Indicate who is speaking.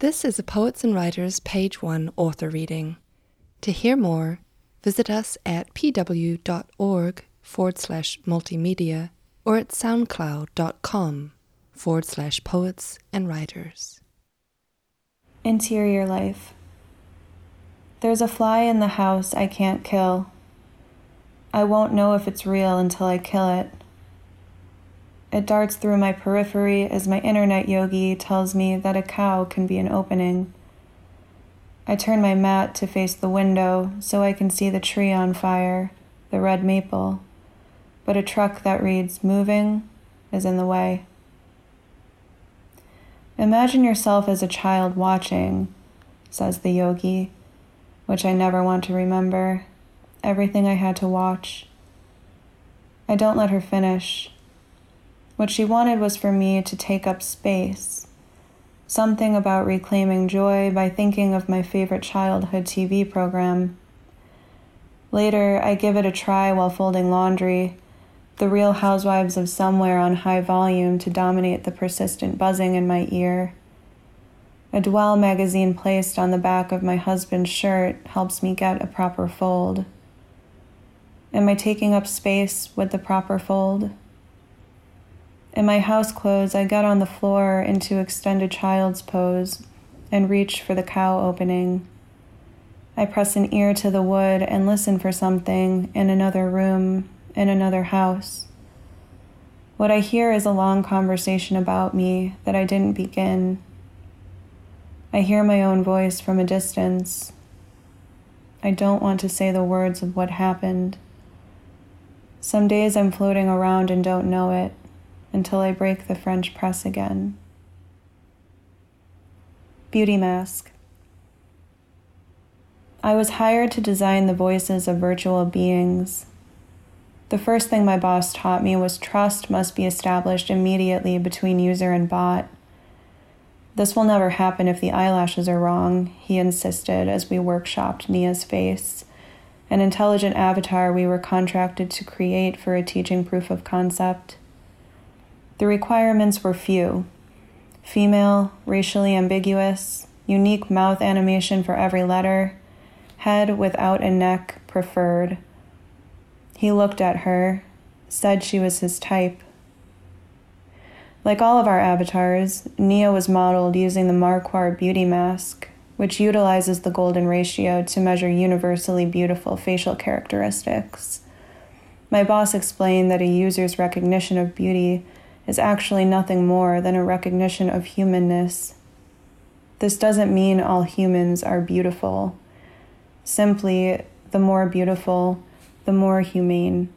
Speaker 1: This is a Poets and Writers Page 1 author reading. To hear more, visit us at pw.org forward slash multimedia or at soundcloud.com forward slash poets and writers.
Speaker 2: Interior life. There's a fly in the house I can't kill. I won't know if it's real until I kill it. It darts through my periphery as my internet yogi tells me that a cow can be an opening. I turn my mat to face the window so I can see the tree on fire, the red maple, but a truck that reads moving is in the way. Imagine yourself as a child watching, says the yogi, which I never want to remember, everything I had to watch. I don't let her finish. What she wanted was for me to take up space. Something about reclaiming joy by thinking of my favorite childhood TV program. Later, I give it a try while folding laundry, the real housewives of somewhere on high volume to dominate the persistent buzzing in my ear. A Dwell magazine placed on the back of my husband's shirt helps me get a proper fold. Am I taking up space with the proper fold? In my house clothes, I get on the floor into extended child's pose and reach for the cow opening. I press an ear to the wood and listen for something in another room, in another house. What I hear is a long conversation about me that I didn't begin. I hear my own voice from a distance. I don't want to say the words of what happened. Some days I'm floating around and don't know it until I break the French press again. Beauty Mask. I was hired to design the voices of virtual beings. The first thing my boss taught me was trust must be established immediately between user and bot. This will never happen if the eyelashes are wrong, he insisted as we workshopped Nia's face, an intelligent avatar we were contracted to create for a teaching proof of concept. The requirements were few female, racially ambiguous, unique mouth animation for every letter, head without a neck preferred. He looked at her, said she was his type. Like all of our avatars, Nia was modeled using the Marquardt beauty mask, which utilizes the golden ratio to measure universally beautiful facial characteristics. My boss explained that a user's recognition of beauty is actually nothing more than a recognition of humanness. This doesn't mean all humans are beautiful. Simply, the more beautiful, the more humane.